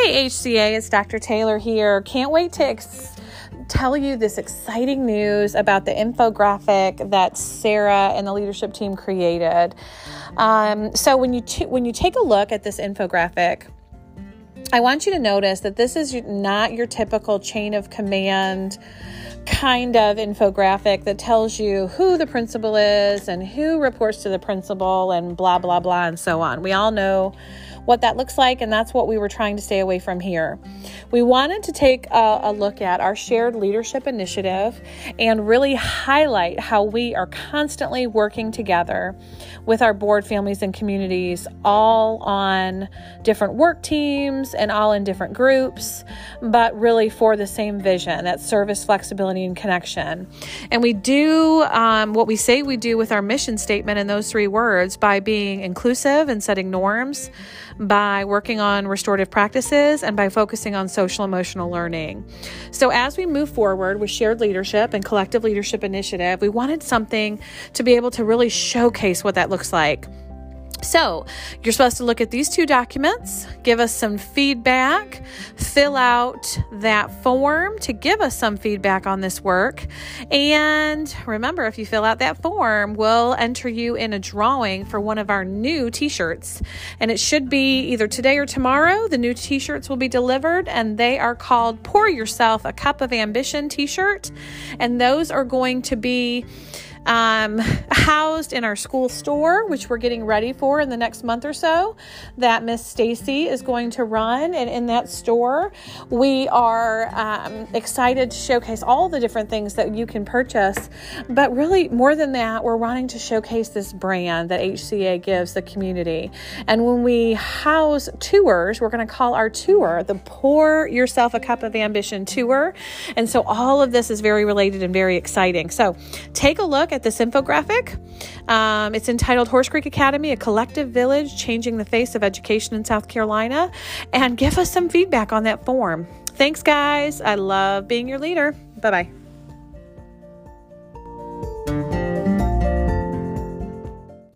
Hey HCA, it's Dr. Taylor here. Can't wait to ex- tell you this exciting news about the infographic that Sarah and the leadership team created. Um, so when you t- when you take a look at this infographic, I want you to notice that this is not your typical chain of command kind of infographic that tells you who the principal is and who reports to the principal and blah, blah, blah, and so on. We all know what that looks like, and that's what we were trying to stay away from here. We wanted to take a, a look at our shared leadership initiative and really highlight how we are constantly working together with our board families and communities, all on different work teams and all in different groups, but really for the same vision that service, flexibility, and connection. And we do um, what we say we do with our mission statement in those three words by being inclusive and setting norms by working on restorative practices and by focusing on social emotional learning. So, as we move forward with shared leadership and collective leadership initiative, we wanted something to be able to really showcase what that looks like. So, you're supposed to look at these two documents, give us some feedback, fill out that form to give us some feedback on this work. And remember, if you fill out that form, we'll enter you in a drawing for one of our new t shirts. And it should be either today or tomorrow. The new t shirts will be delivered, and they are called Pour Yourself a Cup of Ambition t shirt. And those are going to be um, housed in our school store, which we're getting ready for in the next month or so, that Miss Stacy is going to run. And in that store, we are um, excited to showcase all the different things that you can purchase. But really, more than that, we're wanting to showcase this brand that HCA gives the community. And when we house tours, we're going to call our tour the Pour Yourself a Cup of Ambition tour. And so all of this is very related and very exciting. So take a look at this infographic. Um, it's entitled Horse Creek Academy, a collective village changing the face of education in South Carolina, and give us some feedback on that form. Thanks, guys. I love being your leader. Bye bye.